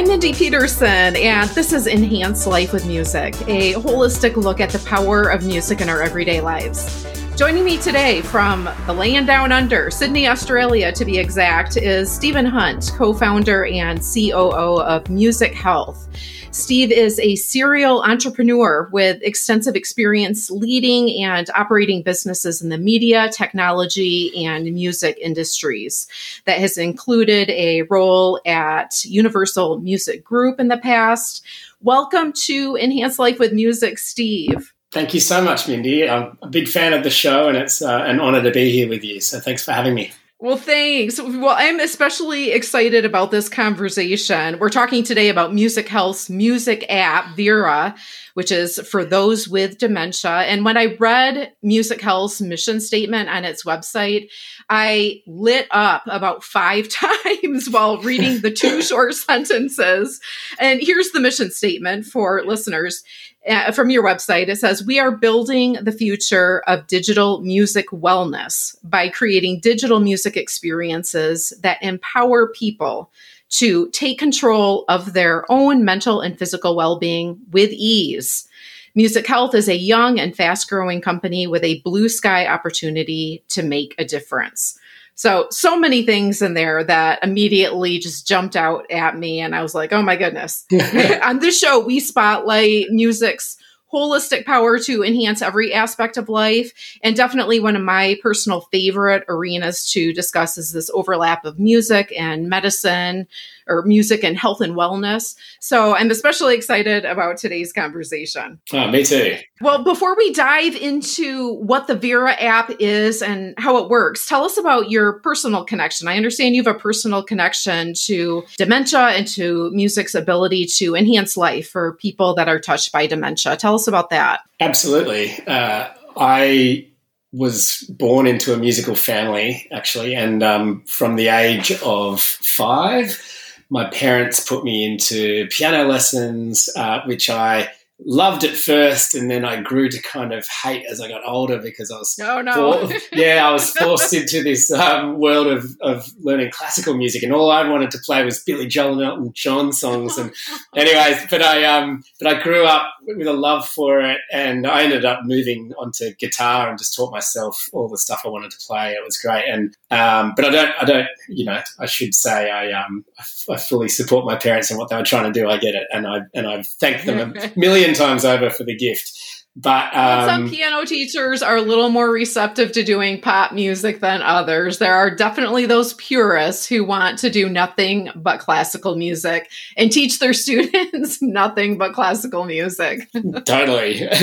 I'm Mindy Peterson, and this is Enhance Life with Music, a holistic look at the power of music in our everyday lives. Joining me today from the land down under, Sydney, Australia to be exact, is Stephen Hunt, co founder and COO of Music Health. Steve is a serial entrepreneur with extensive experience leading and operating businesses in the media, technology, and music industries. That has included a role at Universal Music Group in the past. Welcome to Enhance Life with Music, Steve. Thank you so much, Mindy. I'm a big fan of the show, and it's uh, an honor to be here with you. So thanks for having me. Well, thanks. Well, I'm especially excited about this conversation. We're talking today about Music Health's music app, Vera, which is for those with dementia. And when I read Music Health's mission statement on its website, I lit up about five times while reading the two short sentences. And here's the mission statement for listeners uh, from your website. It says, We are building the future of digital music wellness by creating digital music experiences that empower people to take control of their own mental and physical well being with ease. Music Health is a young and fast growing company with a blue sky opportunity to make a difference. So, so many things in there that immediately just jumped out at me. And I was like, oh my goodness. On this show, we spotlight music's holistic power to enhance every aspect of life. And definitely one of my personal favorite arenas to discuss is this overlap of music and medicine or music and health and wellness. So I'm especially excited about today's conversation. Oh, me too. Well, before we dive into what the Vera app is and how it works, tell us about your personal connection. I understand you have a personal connection to dementia and to music's ability to enhance life for people that are touched by dementia. Tell us about that. Absolutely. Uh, I was born into a musical family, actually, and um, from the age of five, my parents put me into piano lessons, uh, which I loved it first, and then I grew to kind of hate as I got older because I was oh no yeah I was forced into this um, world of, of learning classical music, and all I wanted to play was Billy Joel and Elton John songs. And anyways, but I um but I grew up with a love for it, and I ended up moving onto guitar and just taught myself all the stuff I wanted to play. It was great, and um, but I don't I don't you know I should say I um I, f- I fully support my parents and what they were trying to do. I get it, and I and I thank them a million times over for the gift. But um, some piano teachers are a little more receptive to doing pop music than others. There are definitely those purists who want to do nothing but classical music and teach their students nothing but classical music. totally.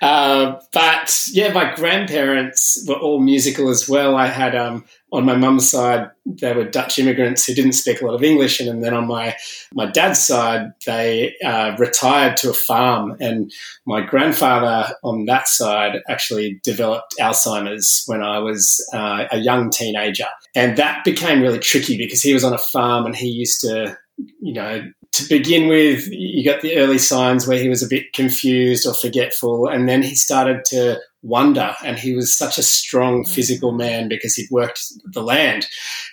Uh, but yeah, my grandparents were all musical as well. I had um, on my mum's side, they were Dutch immigrants who didn't speak a lot of English, and then on my my dad's side, they uh, retired to a farm. And my grandfather on that side actually developed Alzheimer's when I was uh, a young teenager, and that became really tricky because he was on a farm and he used to, you know, to begin with, you got the early signs where he was a bit confused or forgetful, and then he started to wonder. And he was such a strong mm. physical man because he'd worked the land,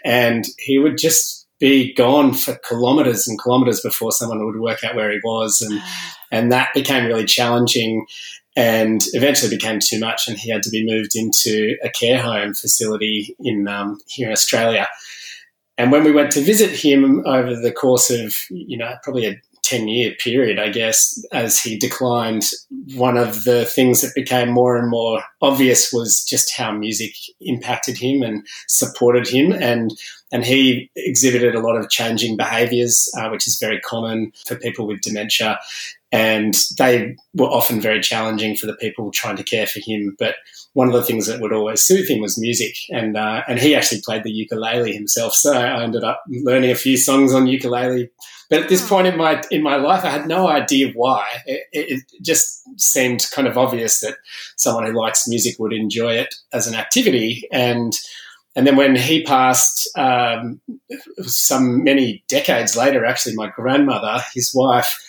and he would just be gone for kilometers and kilometers before someone would work out where he was, and and that became really challenging. And eventually became too much, and he had to be moved into a care home facility in um, here in Australia. And when we went to visit him over the course of, you know, probably a 10 year period, I guess, as he declined, one of the things that became more and more obvious was just how music impacted him and supported him. And, and he exhibited a lot of changing behaviors, uh, which is very common for people with dementia. And they were often very challenging for the people trying to care for him. But one of the things that would always soothe him was music, and uh, and he actually played the ukulele himself. So I ended up learning a few songs on ukulele. But at this point in my in my life, I had no idea why. It, it, just seemed kind of obvious that someone who likes music would enjoy it as an activity, and and then when he passed, um, some many decades later, actually, my grandmother, his wife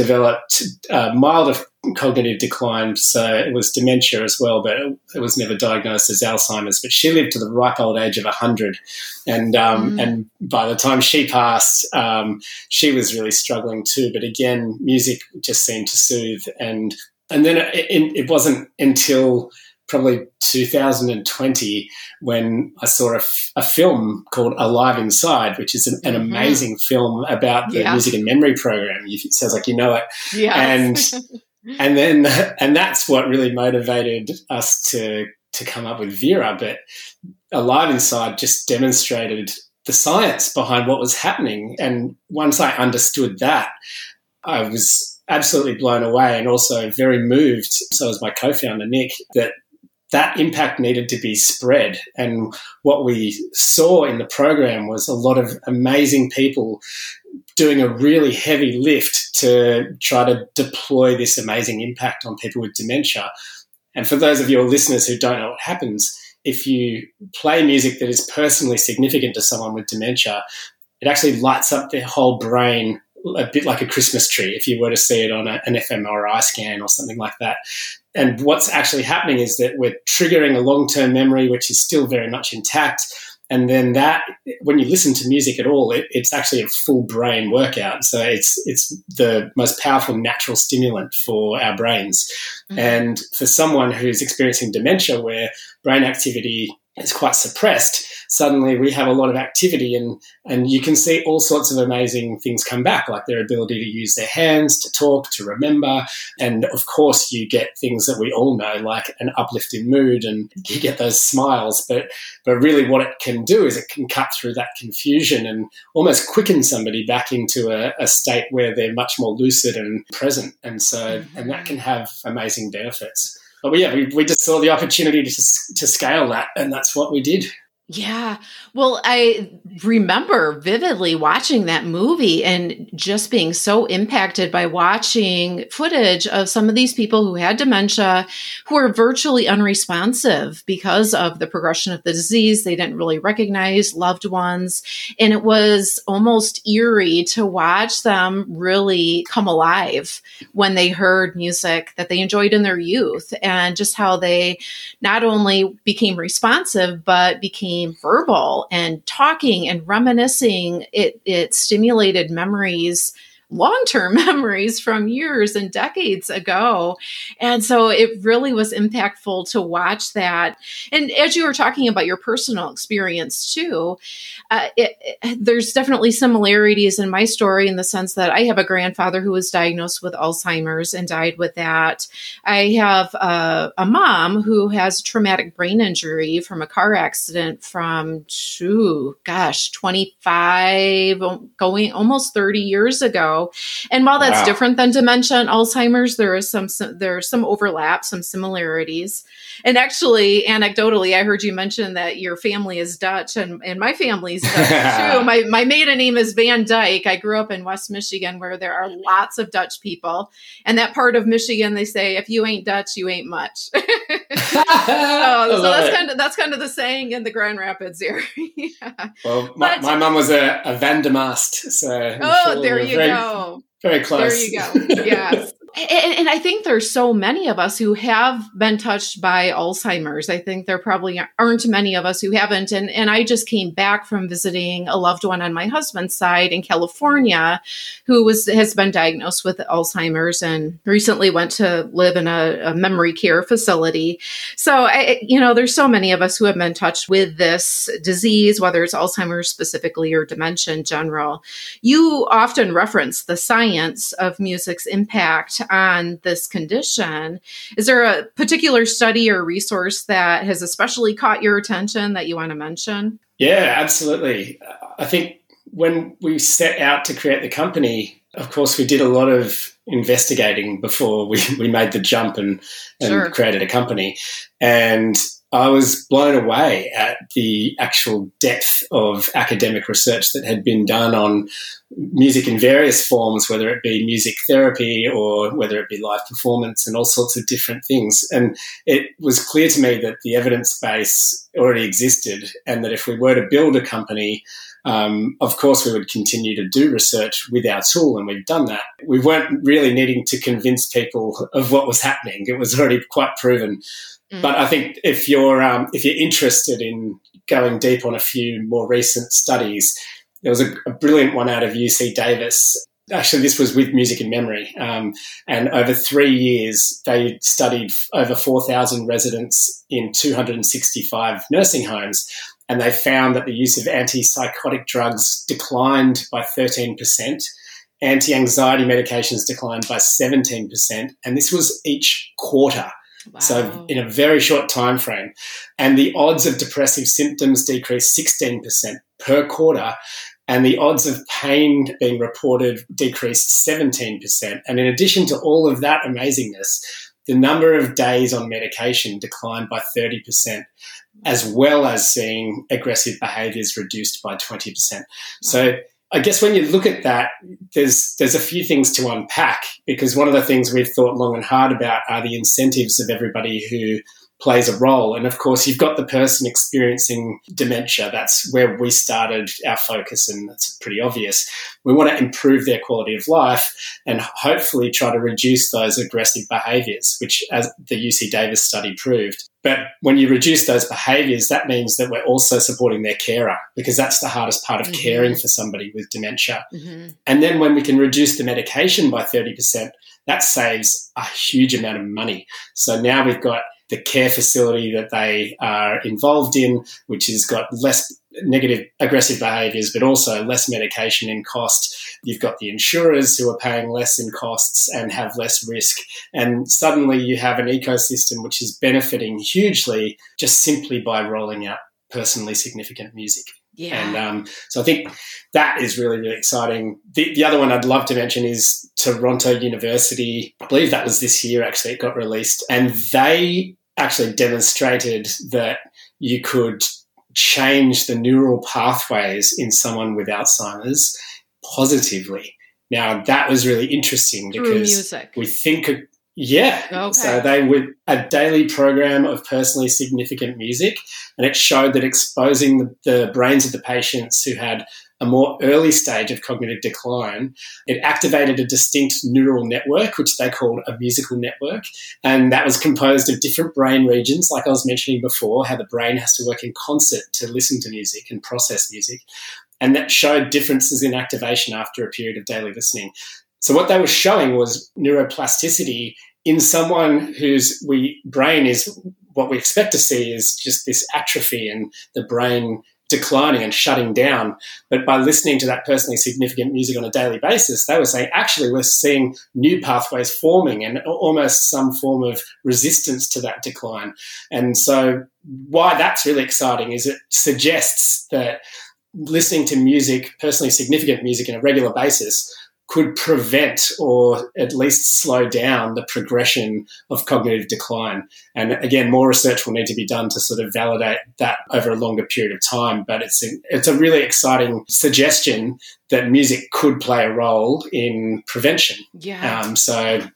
developed uh, mild cognitive decline, so it was dementia as well, but it, was never diagnosed as Alzheimer's. But she lived to the ripe old age of hundred, and um, mm. and by the time she passed, um, she was really struggling too. But again, music just seemed to soothe, and and then it, it wasn't until probably 2020 when I saw a, f- a film called Alive Inside, which is an, an mm-hmm. amazing film about the music and memory program. It sounds like you know it. Yes. And and then and that's what really motivated us to to come up with Vera. But Alive Inside just demonstrated the science behind what was happening. And once I understood that, I was absolutely blown away and also very moved. So was my co-founder Nick that that impact needed to be spread. And what we saw in the program was a lot of amazing people doing a really heavy lift to try to deploy this amazing impact on people with dementia. And for those of your listeners who don't know what happens, if you play music that is personally significant to someone with dementia, it actually lights up their whole brain a bit like a Christmas tree if you were to see it on a, an fMRI scan or something like that. And what's actually happening is that we're triggering a long term memory, which is still very much intact. And then that, when you listen to music at all, it, it's actually a full brain workout. So it's it's the most powerful natural stimulant for our brains. Mm-hmm. And for someone who's experiencing dementia, where brain activity is quite suppressed, suddenly we have a lot of activity and, and you can see all sorts of amazing things come back, like their ability to use their hands, to talk, to remember. And of course, you get things that we all know, like an uplifting mood and you get those smiles. But, but really, what it can do is it can cut through that confusion and almost quicken somebody back into a, a state where they're much more lucid and present. And so, and that mm-hmm. can have amazing benefits but yeah, we, we just saw the opportunity to, to scale that, and that's what we did. Yeah. Well, I remember vividly watching that movie and just being so impacted by watching footage of some of these people who had dementia who were virtually unresponsive because of the progression of the disease. They didn't really recognize loved ones. And it was almost eerie to watch them really come alive when they heard music that they enjoyed in their youth and just how they not only became responsive, but became verbal and talking and reminiscing, it it stimulated memories long term memories from years and decades ago. And so it really was impactful to watch that. And as you were talking about your personal experience too, uh, it, it, there's definitely similarities in my story in the sense that I have a grandfather who was diagnosed with Alzheimer's and died with that. I have a, a mom who has traumatic brain injury from a car accident from, ooh, gosh, 25, going almost 30 years ago. And while that's wow. different than dementia and Alzheimer's, there is some, some there's some overlap, some similarities. And actually, anecdotally, I heard you mention that your family is Dutch, and, and my family's Dutch too. My my maiden name is Van Dyke. I grew up in West Michigan, where there are lots of Dutch people, and that part of Michigan, they say, if you ain't Dutch, you ain't much. Oh, so, so that's it. kind of that's kind of the saying in the Grand Rapids area. yeah. Well, my, but, my mom was a, a Van der Mast, so oh, sure there you very, go. Very close. There you go. Yes. And, and, I think there's so many of us who have been touched by Alzheimer's. I think there probably aren't many of us who haven't. And, and I just came back from visiting a loved one on my husband's side in California who was has been diagnosed with Alzheimer's and recently went to live in a, a memory care facility. So, I, you know, there's so many of us who have been touched with this disease, whether it's Alzheimer's specifically or dementia in general. You often reference the science of music's impact on this condition. Is there a particular study or resource that has especially caught your attention that you want to mention? Yeah, absolutely. I think when we set out to create the company, of course, we did a lot of investigating before we, we made the jump and, and sure. created a company. And I was blown away at the actual depth of academic research that had been done on music in various forms, whether it be music therapy or whether it be live performance and all sorts of different things. And it was clear to me that the evidence base already existed and that if we were to build a company um, of course, we would continue to do research with our tool, and we've done that. We weren't really needing to convince people of what was happening; it was already quite proven. Mm. But I think if you're um, if you're interested in going deep on a few more recent studies, there was a, a brilliant one out of UC Davis. Actually this was with music and memory. Um, and over three years they studied over 4000 residents in 265 nursing homes and they found that the use of antipsychotic drugs declined by 13% anti-anxiety medications declined by 17% and this was each quarter Wow. So in a very short time frame, and the odds of depressive symptoms decreased 16% per quarter, and the odds of pain being reported decreased 17%. And in addition to all of that amazingness, the number of days on medication declined by 30%, as well as seeing aggressive behaviors reduced by 20%. So I guess when you look at that, there's there's a few things to unpack because one of the things we've thought long and hard about are the incentives of everybody who plays a role. And of course, you've got the person experiencing dementia. That's where we started our focus, and that's pretty obvious. We want to improve their quality of life and hopefully try to reduce those aggressive behaviors, which, as the UC Davis study proved. But when you reduce those behaviors, that means that we're also supporting their carer because that's the hardest part of mm-hmm. caring for somebody with dementia. Mm-hmm. And then when we can reduce the medication by 30%, that saves a huge amount of money. So now we've got the care facility that they are involved in, which has got less negative aggressive behaviors, but also less medication in cost. You've got the insurers who are paying less in costs and have less risk. And suddenly you have an ecosystem which is benefiting hugely just simply by rolling out personally significant music. Yeah. And um, so I think that is really, really exciting. The, the other one I'd love to mention is Toronto University. I believe that was this year, actually, it got released. And they actually demonstrated that you could change the neural pathways in someone with Alzheimer's positively. Now that was really interesting because we think, yeah. Okay. So they would a daily program of personally significant music, and it showed that exposing the, the brains of the patients who had a more early stage of cognitive decline, it activated a distinct neural network, which they called a musical network. And that was composed of different brain regions, like I was mentioning before, how the brain has to work in concert to listen to music and process music. And that showed differences in activation after a period of daily listening. So what they were showing was neuroplasticity in someone whose we brain is what we expect to see is just this atrophy and the brain declining and shutting down. But by listening to that personally significant music on a daily basis, they were saying, actually, we're seeing new pathways forming and almost some form of resistance to that decline. And so, why that's really exciting is it suggests that listening to music, personally significant music, on a regular basis could prevent or at least slow down the progression of cognitive decline. And again, more research will need to be done to sort of validate that over a longer period of time. But it's a, it's a really exciting suggestion that music could play a role in prevention. Yeah. Um, so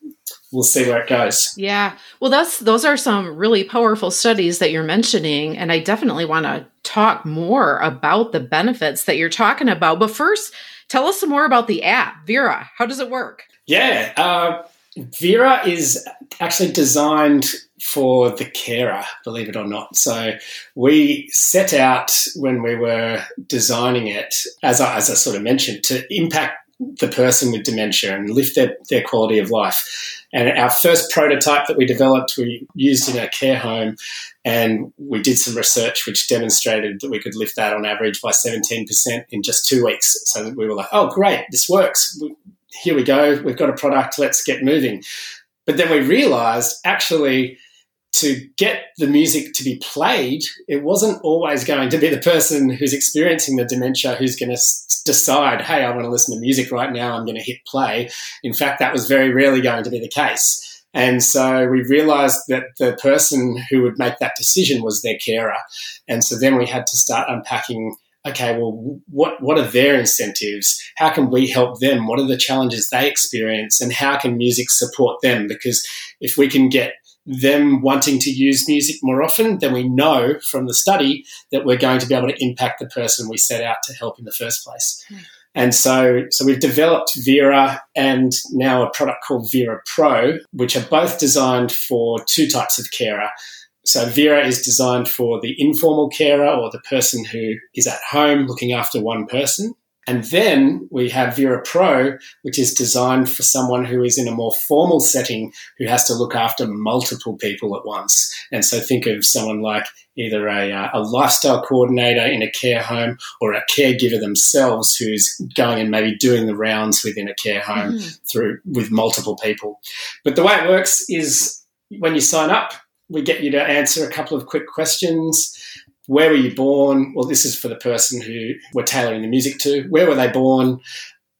we'll see where it goes. Yeah. Well, that's those are some really powerful studies that you're mentioning, and I definitely want to talk more about the benefits that you're talking about. But first Tell us some more about the app, Vera. How does it work? Yeah, uh, Vera is actually designed for the carer, believe it or not. So we set out when we were designing it, as I, as I sort of mentioned, to impact the person with dementia and lift their, their quality of life. And our first prototype that we developed, we used in a care home, and we did some research which demonstrated that we could lift that on average by 17% in just two weeks. So we were like, oh, great, this works. Here we go. We've got a product. Let's get moving. But then we realized actually, to get the music to be played, it wasn't always going to be the person who's experiencing the dementia who's going to decide, hey, I want to listen to music right now, I'm going to hit play. In fact, that was very rarely going to be the case. And so we realized that the person who would make that decision was their carer. And so then we had to start unpacking okay, well, what, what are their incentives? How can we help them? What are the challenges they experience? And how can music support them? Because if we can get them wanting to use music more often, then we know from the study that we're going to be able to impact the person we set out to help in the first place. Mm. And so, so we've developed Vera and now a product called Vera Pro, which are both designed for two types of carer. So Vera is designed for the informal carer or the person who is at home looking after one person. And then we have Vera Pro, which is designed for someone who is in a more formal setting who has to look after multiple people at once. And so think of someone like either a, uh, a lifestyle coordinator in a care home or a caregiver themselves who's going and maybe doing the rounds within a care home mm-hmm. through with multiple people. But the way it works is when you sign up, we get you to answer a couple of quick questions where were you born? Well, this is for the person who we're tailoring the music to. Where were they born?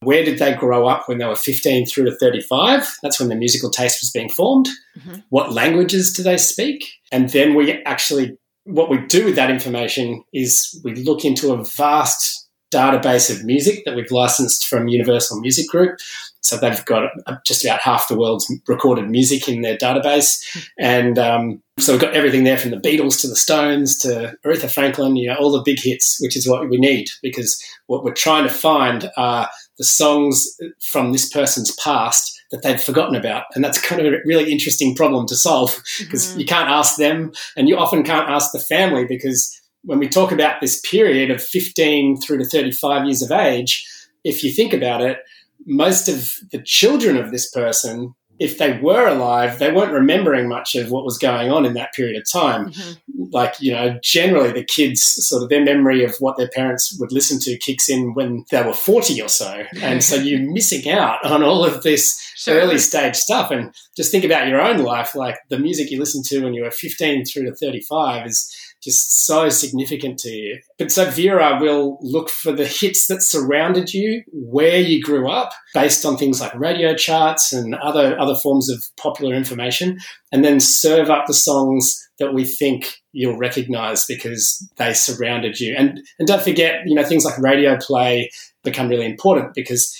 Where did they grow up when they were 15 through to 35? That's when the musical taste was being formed. Mm-hmm. What languages do they speak? And then we actually, what we do with that information is we look into a vast database of music that we've licensed from Universal Music Group. So they've got just about half the world's recorded music in their database. And um, so we've got everything there from the Beatles to the Stones to Aretha Franklin, you know, all the big hits, which is what we need because what we're trying to find are the songs from this person's past that they've forgotten about. And that's kind of a really interesting problem to solve because mm-hmm. you can't ask them and you often can't ask the family because when we talk about this period of 15 through to 35 years of age, if you think about it, most of the children of this person, if they were alive, they weren't remembering much of what was going on in that period of time. Mm-hmm. Like, you know, generally the kids, sort of their memory of what their parents would listen to kicks in when they were 40 or so. And so you're missing out on all of this sure. early stage stuff. And just think about your own life. Like the music you listen to when you were 15 through to 35 is just so significant to you. But so Vera will look for the hits that surrounded you, where you grew up, based on things like radio charts and other other forms of popular information, and then serve up the songs that we think you'll recognize because they surrounded you. And and don't forget, you know, things like radio play become really important because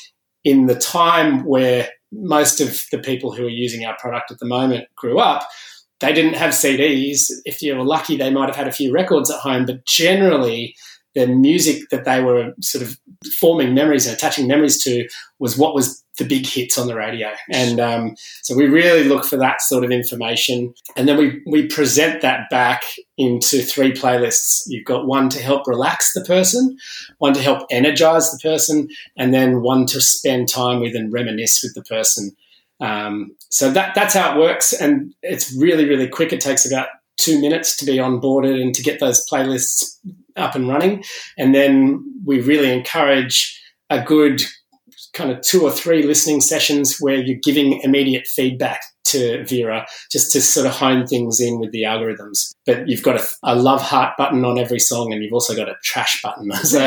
in the time where most of the people who are using our product at the moment grew up, they didn't have CDs. If you were lucky, they might have had a few records at home, but generally, the music that they were sort of forming memories and attaching memories to was what was the big hits on the radio. And um, so we really look for that sort of information. And then we, we present that back into three playlists. You've got one to help relax the person, one to help energize the person, and then one to spend time with and reminisce with the person. Um, so that that's how it works, and it's really really quick. It takes about two minutes to be onboarded and to get those playlists up and running, and then we really encourage a good kind of two or three listening sessions where you're giving immediate feedback to Vera just to sort of hone things in with the algorithms. But you've got a, a, love heart button on every song, and you've also got a trash button. So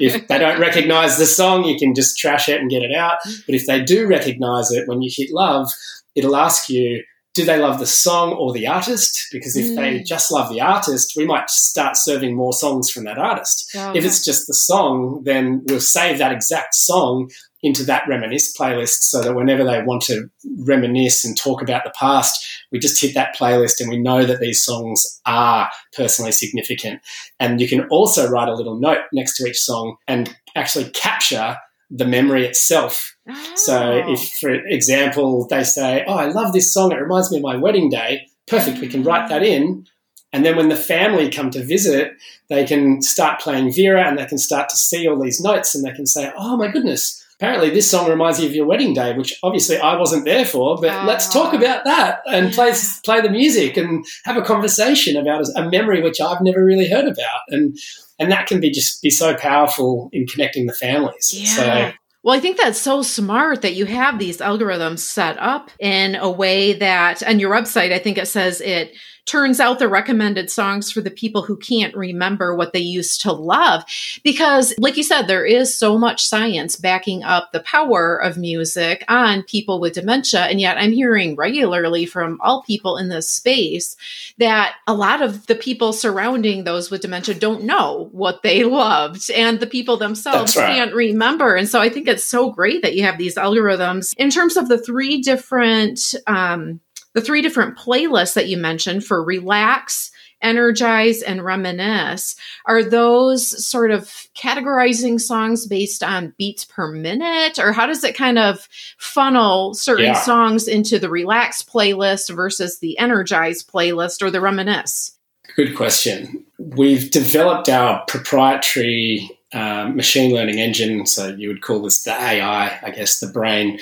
if they don't recognize the song, you can just trash it and get it out. But if they do recognize it, when you hit love, it'll ask you, do they love the song or the artist? Because if mm. they just love the artist, we might start serving more songs from that artist. Oh, if it's just the song, then we'll save that exact song into that reminisce playlist so that whenever they want to reminisce and talk about the past, we just hit that playlist and we know that these songs are personally significant. And you can also write a little note next to each song and actually capture the memory itself. Oh. So ah. if, for example, they say, Oh, I love this song, it reminds me of my wedding day, perfect, we can write ah. that in. And then when the family come to visit, they can start playing Vera and they can start to see all these notes and they can say, Oh my goodness, apparently this song reminds you of your wedding day, which obviously I wasn't there for, but oh. let's talk about that and play play the music and have a conversation about a memory which I've never really heard about. And and that can be just be so powerful in connecting the families. Yeah. So well, I think that's so smart that you have these algorithms set up in a way that on your website, I think it says it turns out the recommended songs for the people who can't remember what they used to love. Because, like you said, there is so much science backing up the power of music on people with dementia. And yet, I'm hearing regularly from all people in this space that a lot of the people surrounding those with dementia don't know what they loved, and the people themselves right. can't remember. And so, I think it's so great that you have these algorithms in terms of the three different um, the three different playlists that you mentioned for relax, energize and reminisce are those sort of categorizing songs based on beats per minute? Or how does it kind of funnel certain yeah. songs into the relax playlist versus the energize playlist or the reminisce? Good question. We've developed our proprietary uh, machine learning engine so you would call this the ai i guess the brain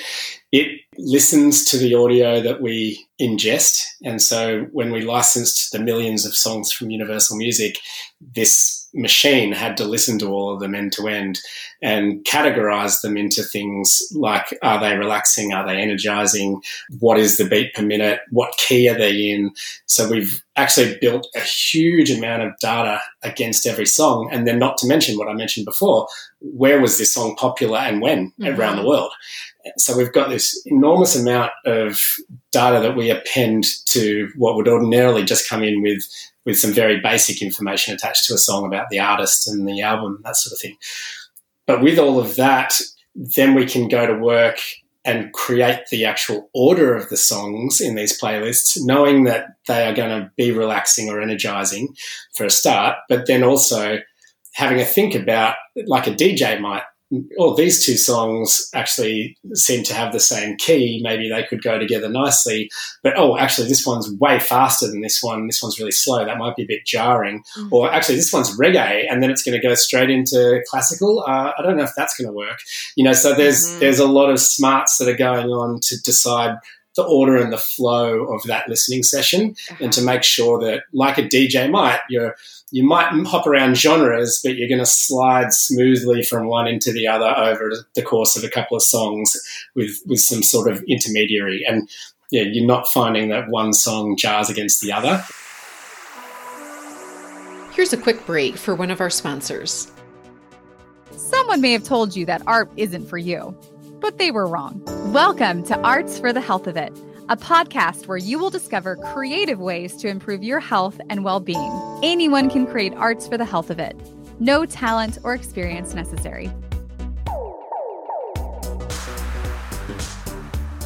it listens to the audio that we ingest. And so when we licensed the millions of songs from Universal Music, this machine had to listen to all of them end to end and categorize them into things like are they relaxing? Are they energizing? What is the beat per minute? What key are they in? So we've actually built a huge amount of data against every song. And then, not to mention what I mentioned before, where was this song popular and when mm-hmm. around the world? So we've got this enormous amount of data that we append to what would ordinarily just come in with with some very basic information attached to a song about the artist and the album, that sort of thing. But with all of that, then we can go to work and create the actual order of the songs in these playlists, knowing that they are going to be relaxing or energizing for a start, but then also having a think about, like a DJ might oh, these two songs actually seem to have the same key. Maybe they could go together nicely. But oh, actually, this one's way faster than this one. This one's really slow. That might be a bit jarring. Mm-hmm. Or actually, this one's reggae, and then it's going to go straight into classical. Uh, I don't know if that's going to work. You know, so there's mm-hmm. there's a lot of smarts that are going on to decide the order and the flow of that listening session uh-huh. and to make sure that like a DJ might you're you might hop around genres, but you're going to slide smoothly from one into the other over the course of a couple of songs with with some sort of intermediary. And yeah, you're not finding that one song jars against the other. Here's a quick break for one of our sponsors. Someone may have told you that art isn't for you, but they were wrong. Welcome to Arts for the Health of It a podcast where you will discover creative ways to improve your health and well being. Anyone can create arts for the health of it. No talent or experience necessary.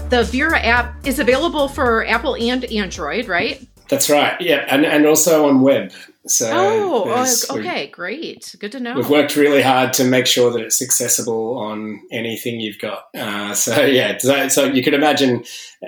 The Vera app is available for Apple and Android, right? That's right. Yeah, and, and also on web. So oh, okay, great, good to know. We've worked really hard to make sure that it's accessible on anything you've got. Uh, so yeah, so, so, you could imagine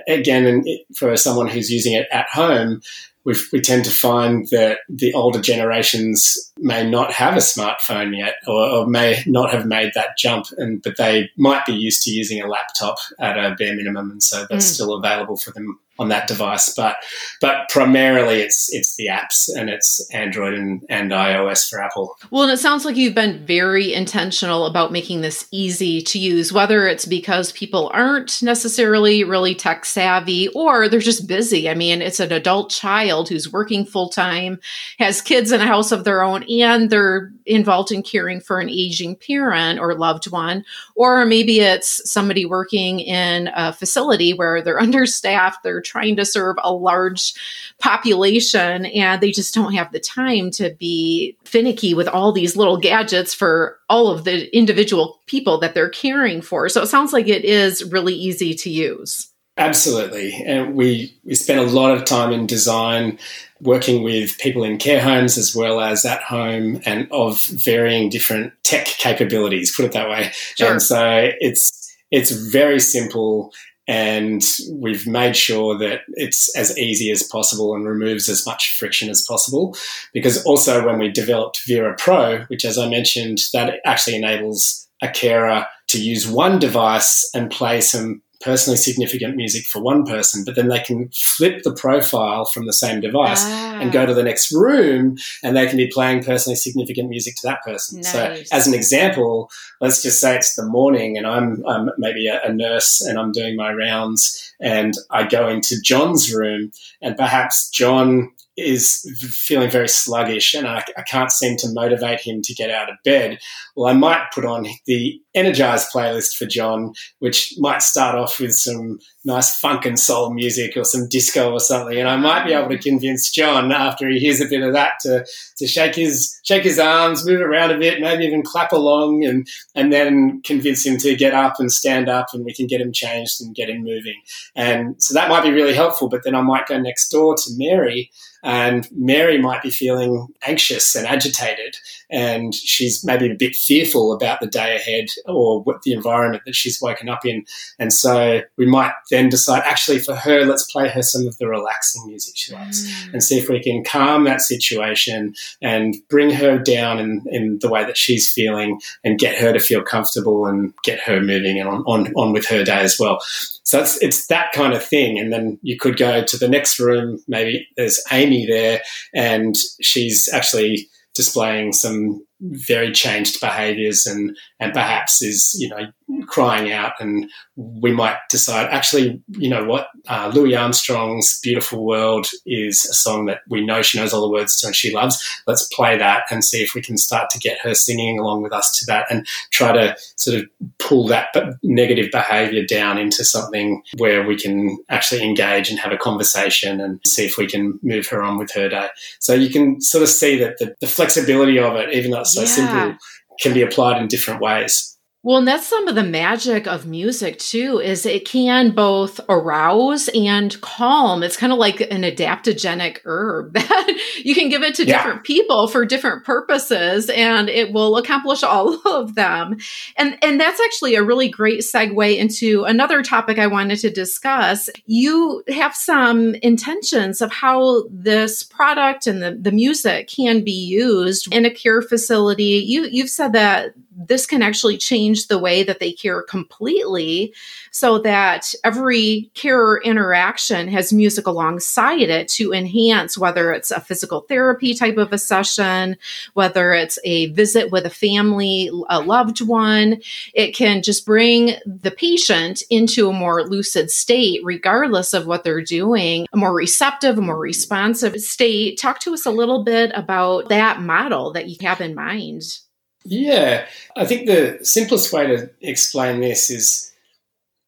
again, for someone who's using it at home, we we tend to find that the older generations may not have a smartphone yet, or, or, may not have made that jump, and but they might be used to using a laptop at a bare minimum, and so that's mm. still available for them on that device. But but primarily it's it's the apps and it's Android and, and iOS for Apple. Well, and it sounds like you've been very intentional about making this easy to use, whether it's because people aren't necessarily really tech savvy or they're just busy. I mean, it's an adult child who's working full time, has kids in a house of their own, and they're involved in caring for an aging parent or loved one. Or maybe it's somebody working in a facility where they're understaffed, they're trying to serve a large population and they just don't have the time to be finicky with all these little gadgets for all of the individual people that they're caring for. So it sounds like it is really easy to use. Absolutely. And we, we spent a lot of time in design working with people in care homes as well as at home and of varying different tech capabilities, put it that way. Sure. And so it's it's very simple and we've made sure that it's as easy as possible and removes as much friction as possible. Because also, when we developed Vera Pro, which, as I mentioned, that actually enables a carer to use one device and play some personally significant music for one person, but then they can flip the profile from the same device ah. and go to the next room and they can be playing personally significant music to that person. Nice. So, as an example, let's just say it's the morning and I'm, I'm maybe a, a nurse and I'm doing my rounds and I go into John's room and perhaps John is feeling very sluggish and I, I, can't seem to motivate him to get out of bed. Well, I might put on the energized playlist for John, which might start off with some nice funk and soul music or some disco or something. And I might be able to convince John after he hears a bit of that to, to shake his shake his arms, move around a bit, maybe even clap along and and then convince him to get up and stand up and we can get him changed and get him moving. And so that might be really helpful. But then I might go next door to Mary and Mary might be feeling anxious and agitated, and she's maybe a bit fearful about the day ahead or what the environment that she's woken up in. And so we might then decide, actually, for her, let's play her some of the relaxing music she likes mm. and see if we can calm that situation and bring her down in, in the way that she's feeling and get her to feel comfortable and get her moving and on, on, on with her day as well. So it's, it's that kind of thing. And then you could go to the next room. Maybe there's Amy there and she's actually displaying some very changed behaviors and and perhaps is you know crying out and we might decide actually you know what? Uh, louis armstrong's beautiful world is a song that we know she knows all the words to and she loves. Let's play that and see if we can start to get her singing along with us to that and try to sort of pull that negative behavior down into something where we can actually engage and have a conversation and see if we can move her on with her day. So you can sort of see that the, the flexibility of it even though it's so yeah. simple can be applied in different ways. Well, and that's some of the magic of music too, is it can both arouse and calm. It's kind of like an adaptogenic herb that you can give it to yeah. different people for different purposes and it will accomplish all of them. And and that's actually a really great segue into another topic I wanted to discuss. You have some intentions of how this product and the, the music can be used in a care facility. You you've said that this can actually change the way that they care completely so that every care interaction has music alongside it to enhance whether it's a physical therapy type of a session, whether it's a visit with a family, a loved one. It can just bring the patient into a more lucid state, regardless of what they're doing, a more receptive, a more responsive state. Talk to us a little bit about that model that you have in mind. Yeah, I think the simplest way to explain this is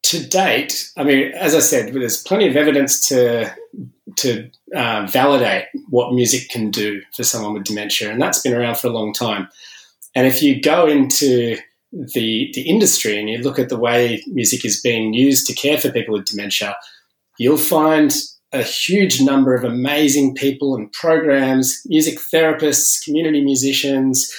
to date. I mean, as I said, there's plenty of evidence to to uh, validate what music can do for someone with dementia, and that's been around for a long time. And if you go into the the industry and you look at the way music is being used to care for people with dementia, you'll find a huge number of amazing people and programs, music therapists, community musicians,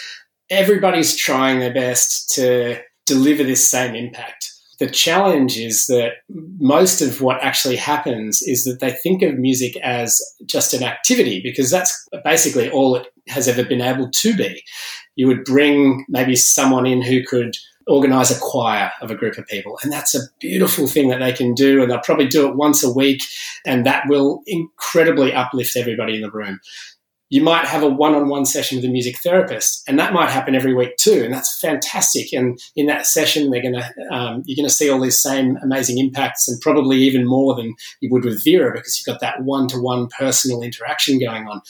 everybody's trying their best to deliver this same impact. The challenge is that most of what actually happens is that they think of music as just an activity because that's basically all it has ever been able to be. You would bring maybe someone in who could organize a choir of a group of people. And that's a beautiful thing that they can do. And they'll probably do it once a week. And that will incredibly uplift everybody in the room you might have a one-on-one session with a music therapist and that might happen every week too and that's fantastic. And in that session they're going to um, you're going to see all these same amazing impacts and probably even more than you would with vera because you've got that one-to-one personal interaction going on.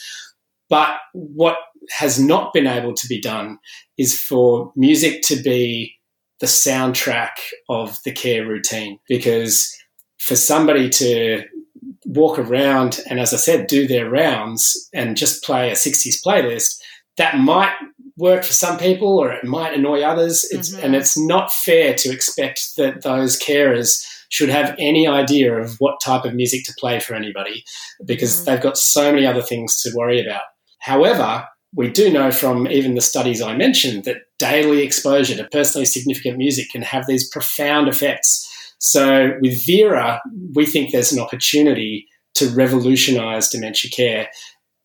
But what has not been able to be done is for music to be the soundtrack of the care routine because for somebody to walk around and, as I said, do their rounds and just play a 60s playlist, that might work for some people or it might annoy others. It's, mm-hmm. And it's not fair to expect that those carers should have any idea of what type of music to play for anybody because mm-hmm. they've got so many other things to worry about. However, we do know from even the studies I mentioned that daily exposure to personally significant music can have these profound effects so with Vera, we think there's an opportunity to revolutionize dementia care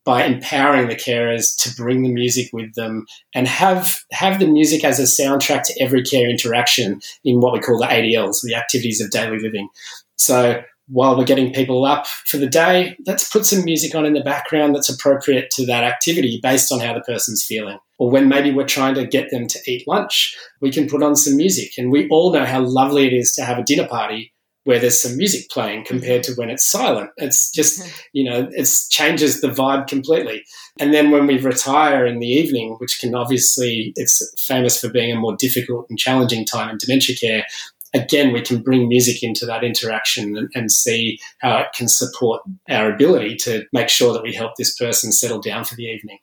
by empowering the carers to bring the music with them and have have the music as a soundtrack to every care interaction in what we call the ADLs, the activities of daily living. So while we're getting people up for the day, let's put some music on in the background that's appropriate to that activity based on how the person's feeling. Or when maybe we're trying to get them to eat lunch, we can put on some music. And we all know how lovely it is to have a dinner party where there's some music playing compared to when it's silent. It's just, mm-hmm. you know, it changes the vibe completely. And then when we retire in the evening, which can obviously, it's famous for being a more difficult and challenging time in dementia care, again, we can bring music into that interaction and, and, see how it can support our ability to make sure that we help this person settle down for the evening.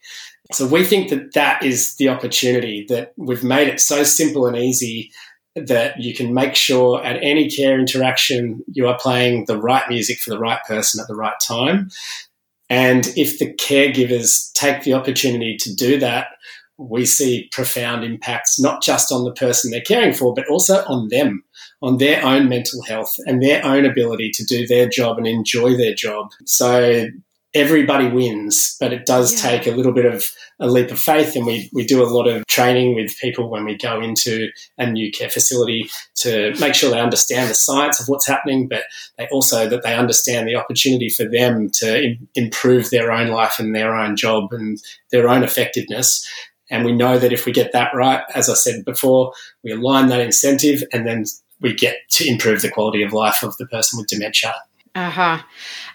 So we think that that is the opportunity that we've made it so simple and easy that you can make sure at any care interaction you are playing the right music for the right person at the right time. And if the caregivers take the opportunity to do that, we see profound impacts, not just on the person they're caring for, but also on them, on their own mental health and their own ability to do their job and enjoy their job. So everybody wins, but it does yeah. take a little bit of a leap of faith. And we, we do a lot of training with people when we go into a new care facility to make sure they understand the science of what's happening, but they also that they understand the opportunity for them to Im- improve their own life and their own job and their own effectiveness. And we know that if we get that right, as I said before, we align that incentive and then we get to improve the quality of life of the person with dementia. Uh huh.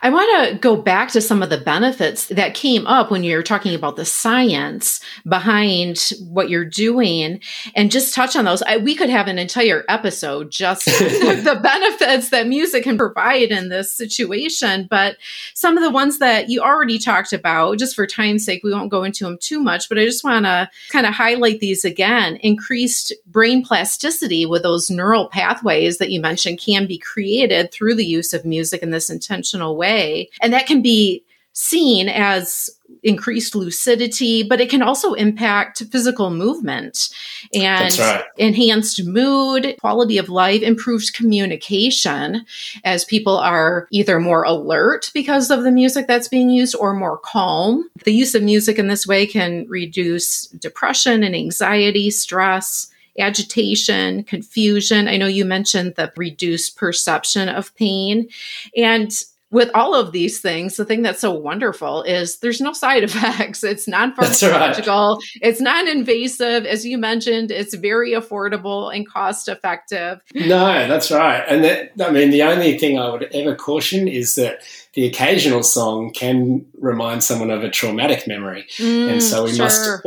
I want to go back to some of the benefits that came up when you're talking about the science behind what you're doing and just touch on those. I, we could have an entire episode just the benefits that music can provide in this situation. But some of the ones that you already talked about, just for time's sake, we won't go into them too much, but I just want to kind of highlight these again. Increased brain plasticity with those neural pathways that you mentioned can be created through the use of music in this intentional way. And that can be seen as increased lucidity, but it can also impact physical movement and right. enhanced mood, quality of life, improved communication as people are either more alert because of the music that's being used or more calm. The use of music in this way can reduce depression and anxiety, stress agitation, confusion. I know you mentioned the reduced perception of pain. And with all of these things, the thing that's so wonderful is there's no side effects. It's non pharmacological, right. it's non invasive. As you mentioned, it's very affordable and cost effective. No, that's right. And that, I mean, the only thing I would ever caution is that the occasional song can remind someone of a traumatic memory. Mm, and so we sure. must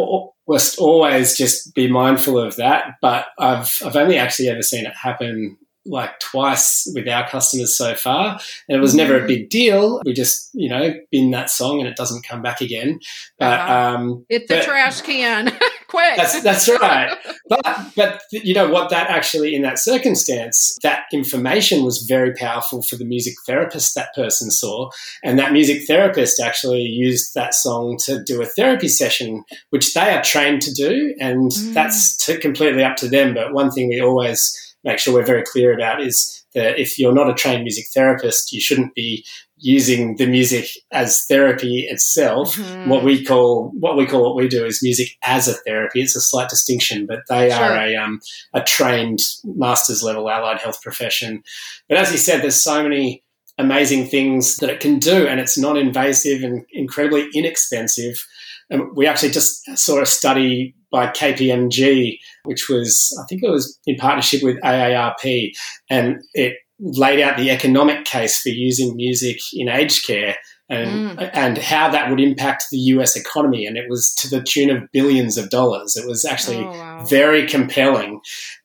must always just be mindful of that. But I've I've only actually ever seen it happen like twice with our customers so far, and it was never a big deal. We just, you know, bin that song and it doesn't come back again. But uh-huh. um, it's the trash can. Quick. That's that's right. But but you know what? That actually, in that circumstance, that information was very powerful for the music therapist that person saw, and that music therapist actually used that song to do a therapy session, which they are trained to do, and mm. that's to, completely up to them. But one thing we always make sure we're very clear about is that if you're not a trained music therapist, you shouldn't be using the music as therapy itself. Mm-hmm. What we call what we call what we do is music as a therapy. It's a slight distinction, but they sure. are a um, a trained master's level allied health profession. But as you said, there's so many amazing things that it can do, and it's non-invasive and incredibly inexpensive. And we actually just saw a study by KPMG, which was, I think it was in partnership with AARP, and it laid out the economic case for using music in aged care and mm. and how that would impact the US economy. And it was to the tune of billions of dollars. It was actually oh, wow. very compelling.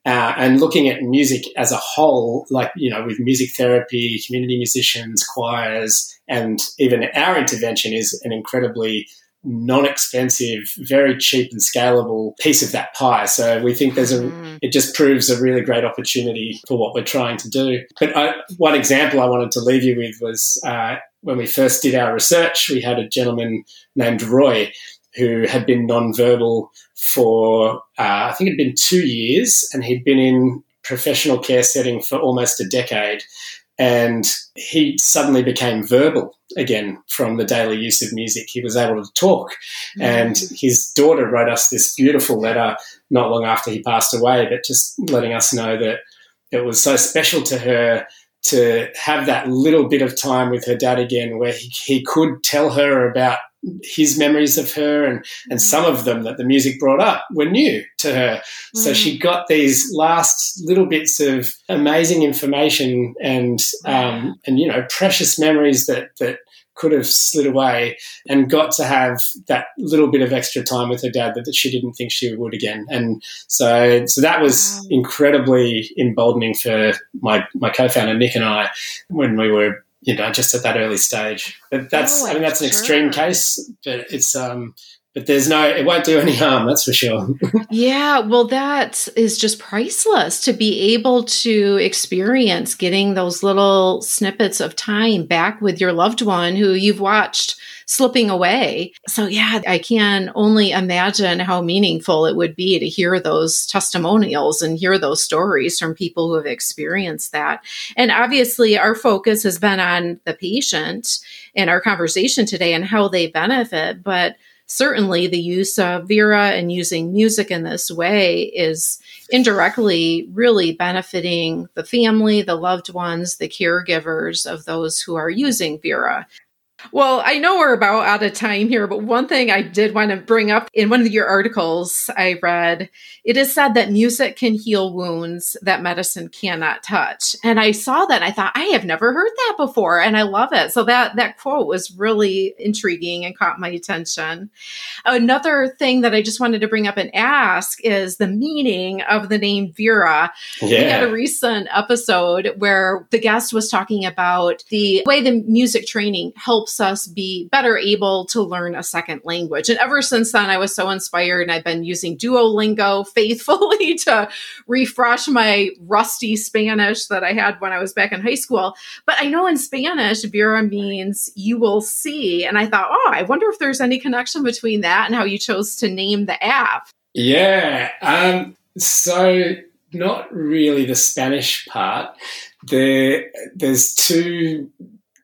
Uh, and looking at music as a whole, like, you know, with music therapy, community musicians, choirs, and even our intervention is an incredibly non-expensive, very cheap and scalable piece of that pie. So we think there's a, mm. it just proves a really great opportunity for what we're trying to do. But I, one example I wanted to leave you with was uh, when we first did our research, we had a gentleman named Roy who had been non-verbal for, uh, I think it'd been two years and he'd been in professional care setting for almost a decade and he suddenly became verbal again from the daily use of music. He was able to talk. Mm-hmm. And his daughter wrote us this beautiful letter not long after he passed away, but just letting us know that it was so special to her to have that little bit of time with her dad again where he, he could tell her about his memories of her, and and some of them that the music brought up were new to her. Mm. So she got these last little bits of amazing information and um, and you know precious memories that that could have slid away and got to have that little bit of extra time with her dad that, that she didn't think she would again. And so, so that was wow. incredibly emboldening for my, my co-founder Nick and I when we were, you know, just at that early stage. But that's, oh, I mean, that's an sure. extreme case, but it's, um, but there's no it won't do any harm that's for sure yeah well that is just priceless to be able to experience getting those little snippets of time back with your loved one who you've watched slipping away so yeah i can only imagine how meaningful it would be to hear those testimonials and hear those stories from people who have experienced that and obviously our focus has been on the patient in our conversation today and how they benefit but certainly the use of Vera and using music in this way is indirectly really benefiting the family, the loved ones, the caregivers of those who are using Vera. Well, I know we're about out of time here, but one thing I did want to bring up in one of your articles I read, it is said that music can heal wounds that medicine cannot touch. And I saw that and I thought, I have never heard that before. And I love it. So that, that quote was really intriguing and caught my attention. Another thing that I just wanted to bring up and ask is the meaning of the name Vera. Yeah. We had a recent episode where the guest was talking about the way the music training helps helps us be better able to learn a second language. And ever since then, I was so inspired and I've been using Duolingo faithfully to refresh my rusty Spanish that I had when I was back in high school. But I know in Spanish, Vera means you will see. And I thought, oh, I wonder if there's any connection between that and how you chose to name the app. Yeah. Um, so, not really the Spanish part. There, there's two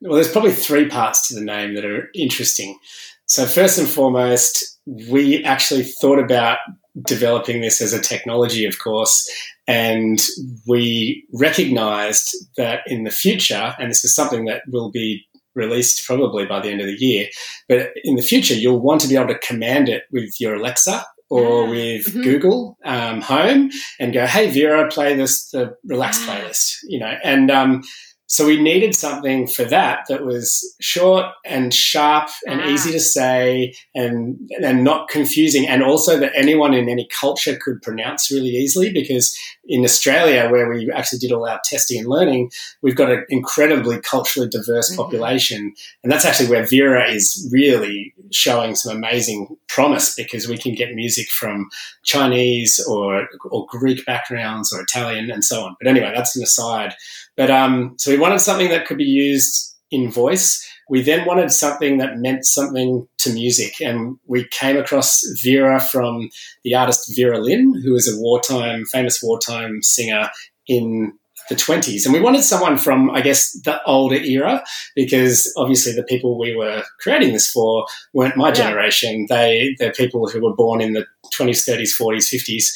well, there's probably three parts to the name that are interesting. So, first and foremost, we actually thought about developing this as a technology, of course, and we recognized that in the future, and this is something that will be released probably by the end of the year, but in the future, you'll want to be able to command it with your Alexa or with mm-hmm. Google um, Home and go, "Hey Vera, play this the relaxed playlist," you know, and um, so we needed something for that that was short and sharp and ah. easy to say and and not confusing and also that anyone in any culture could pronounce really easily because in Australia where we actually did all our testing and learning we've got an incredibly culturally diverse mm-hmm. population and that's actually where Vera is really showing some amazing promise because we can get music from Chinese or or Greek backgrounds or Italian and so on but anyway that's an aside but um, so we wanted something that could be used in voice. We then wanted something that meant something to music, and we came across Vera from the artist Vera Lynn, who is a wartime, famous wartime singer in the 20s. And we wanted someone from, I guess, the older era, because obviously the people we were creating this for weren't my yeah. generation. They, they're people who were born in the 20s, 30s, 40s, 50s.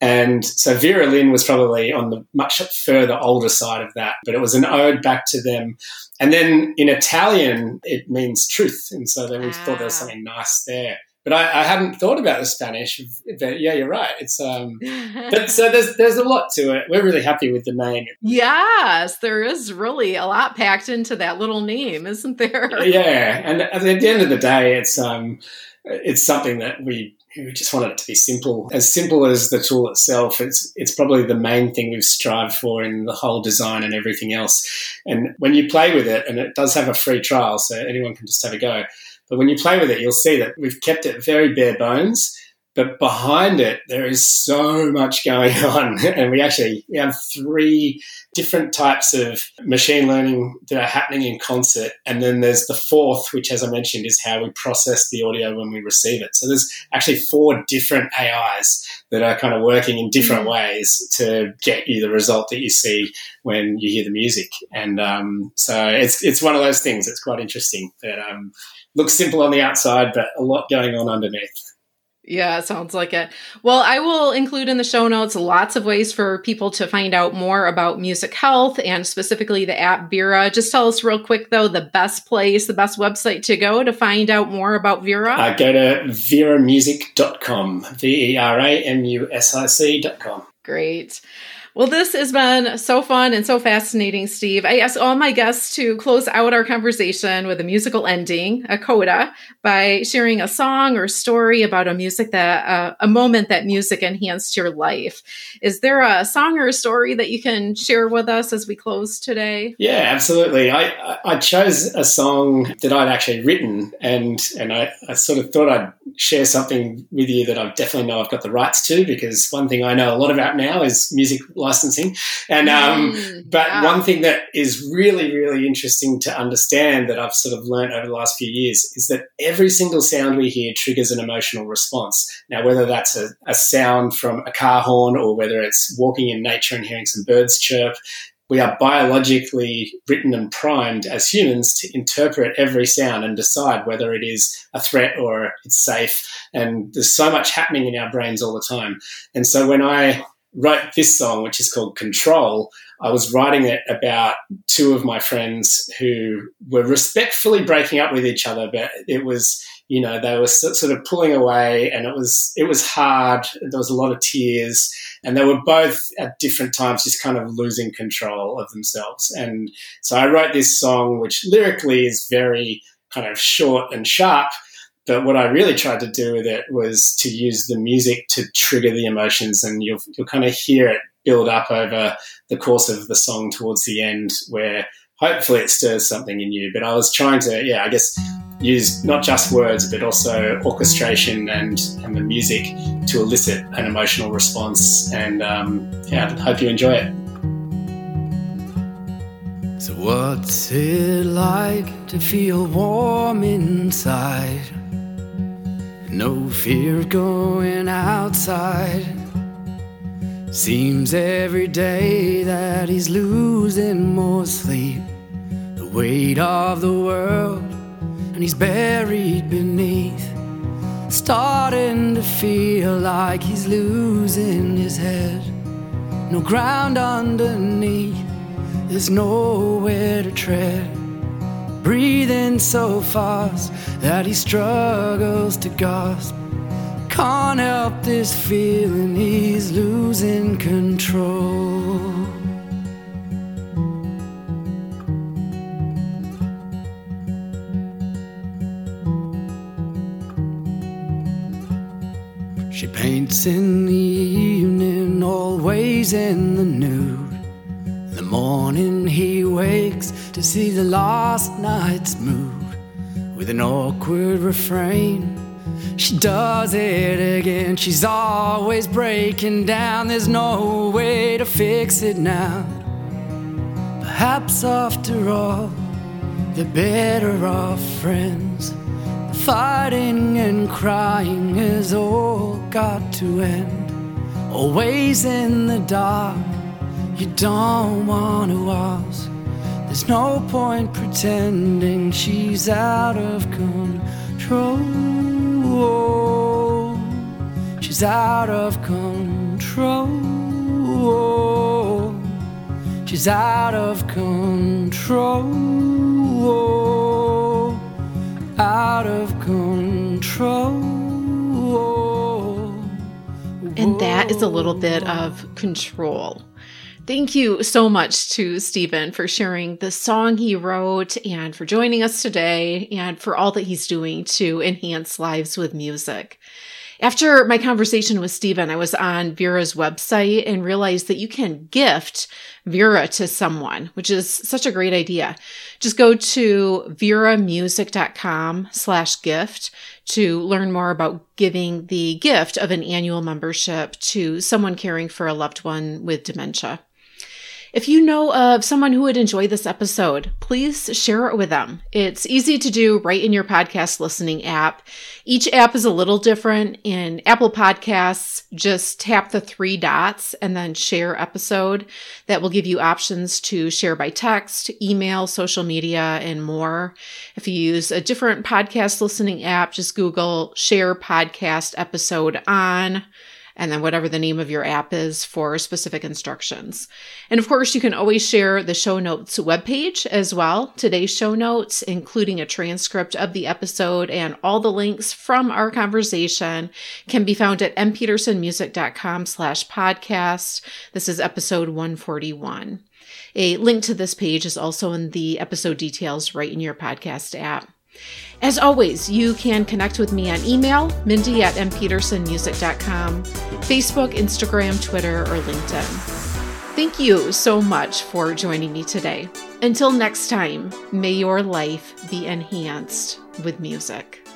And so Vera Lynn was probably on the much further older side of that, but it was an ode back to them. And then in Italian, it means truth. And so then we ah. thought there was ah. something nice there. But I, I, hadn't thought about the Spanish. But yeah, you're right. It's um, but so there's there's a lot to it. We're really happy with the name. Yes, there is really a lot packed into that little name, isn't there? Yeah, and at the end of the day, it's um, it's something that we we just wanted it to be simple. As simple as the tool itself, it's it's probably the main thing we've strived for in the whole design and everything else. And when you play with it, and it does have a free trial, so anyone can just have a go. But when you play with it, you'll see that we've kept it very bare bones but behind it, there is so much going on. And we actually we have three different types of machine learning that are happening in concert. And then there's the fourth, which, as I mentioned, is how we process the audio when we receive it. So there's actually four different AIs that are kind of working in different mm. ways to get you the result that you see when you hear the music. And um, so it's it's one of those things that's quite interesting that um, looks simple on the outside, but a lot going on underneath. Yeah, sounds like it. Well, I will include in the show notes lots of ways for people to find out more about music health and specifically the app Vera. Just tell us real quick, though, the best place, the best website to go to find out more about Vera. Uh, go to veramusic.com, V E R A M U S I C.com. Great. Well, this has been so fun and so fascinating, Steve. I ask all my guests to close out our conversation with a musical ending, a coda, by sharing a song or story about a music that uh, a moment that music enhanced your life. Is there a song or a story that you can share with us as we close today? Yeah, absolutely. I I chose a song that I'd actually written, and and I, I sort of thought I'd share something with you that I definitely know I've got the rights to because one thing I know a lot about now is music licensing. And um, mm, but wow. one thing that is really really interesting to understand that I've sort of learned over the last few years is that every single sound we hear triggers an emotional response. Now, whether that's a, a sound from a car horn or whether it's walking in nature and hearing some birds chirp, we are biologically written and primed as humans to interpret every sound and decide whether it is a threat or it's safe. And there's so much happening in our brains all the time. And so when I wrote this song, which is called Control, I was writing it about two of my friends who were respectfully breaking up with each other, but it was, you know, they were sort of pulling away and it was, it was hard. There was a lot of tears and they were both at different times just kind of losing control of themselves. And so I wrote this song, which lyrically is very kind of short and sharp. But what I really tried to do with it was to use the music to trigger the emotions, and you'll you'll kind of hear it build up over the course of the song towards the end, where hopefully it stirs something in you. But I was trying to, yeah, I guess use not just words but also orchestration and, and the music to elicit an emotional response. And um, yeah, hope you enjoy it. So, what's it like to feel warm inside? No fear of going outside. Seems every day that he's losing more sleep. The weight of the world and he's buried beneath. Starting to feel like he's losing his head. No ground underneath, there's nowhere to tread. Breathing so fast that he struggles to gasp. Can't help this feeling, he's losing control. She paints in the evening, always in the nude. In morning, he wakes to see the last night's mood with an awkward refrain. She does it again, she's always breaking down. There's no way to fix it now. Perhaps after all, they're better off friends. The fighting and crying has all got to end. Always in the dark, you don't want to ask. There's no point pretending she's out of control. She's out of control. She's out of control out of control. And that is a little bit of control. Thank you so much to Stephen for sharing the song he wrote and for joining us today and for all that he's doing to enhance lives with music. After my conversation with Stephen, I was on Vera's website and realized that you can gift Vera to someone, which is such a great idea. Just go to veramusic.com slash gift to learn more about giving the gift of an annual membership to someone caring for a loved one with dementia. If you know of someone who would enjoy this episode, please share it with them. It's easy to do right in your podcast listening app. Each app is a little different. In Apple Podcasts, just tap the three dots and then share episode. That will give you options to share by text, email, social media, and more. If you use a different podcast listening app, just Google share podcast episode on and then whatever the name of your app is for specific instructions. And of course, you can always share the show notes webpage as well. Today's show notes, including a transcript of the episode and all the links from our conversation, can be found at mpetersonmusic.com slash podcast. This is episode 141. A link to this page is also in the episode details right in your podcast app. As always, you can connect with me on email, mindy at mpetersonmusic.com, Facebook, Instagram, Twitter, or LinkedIn. Thank you so much for joining me today. Until next time, may your life be enhanced with music.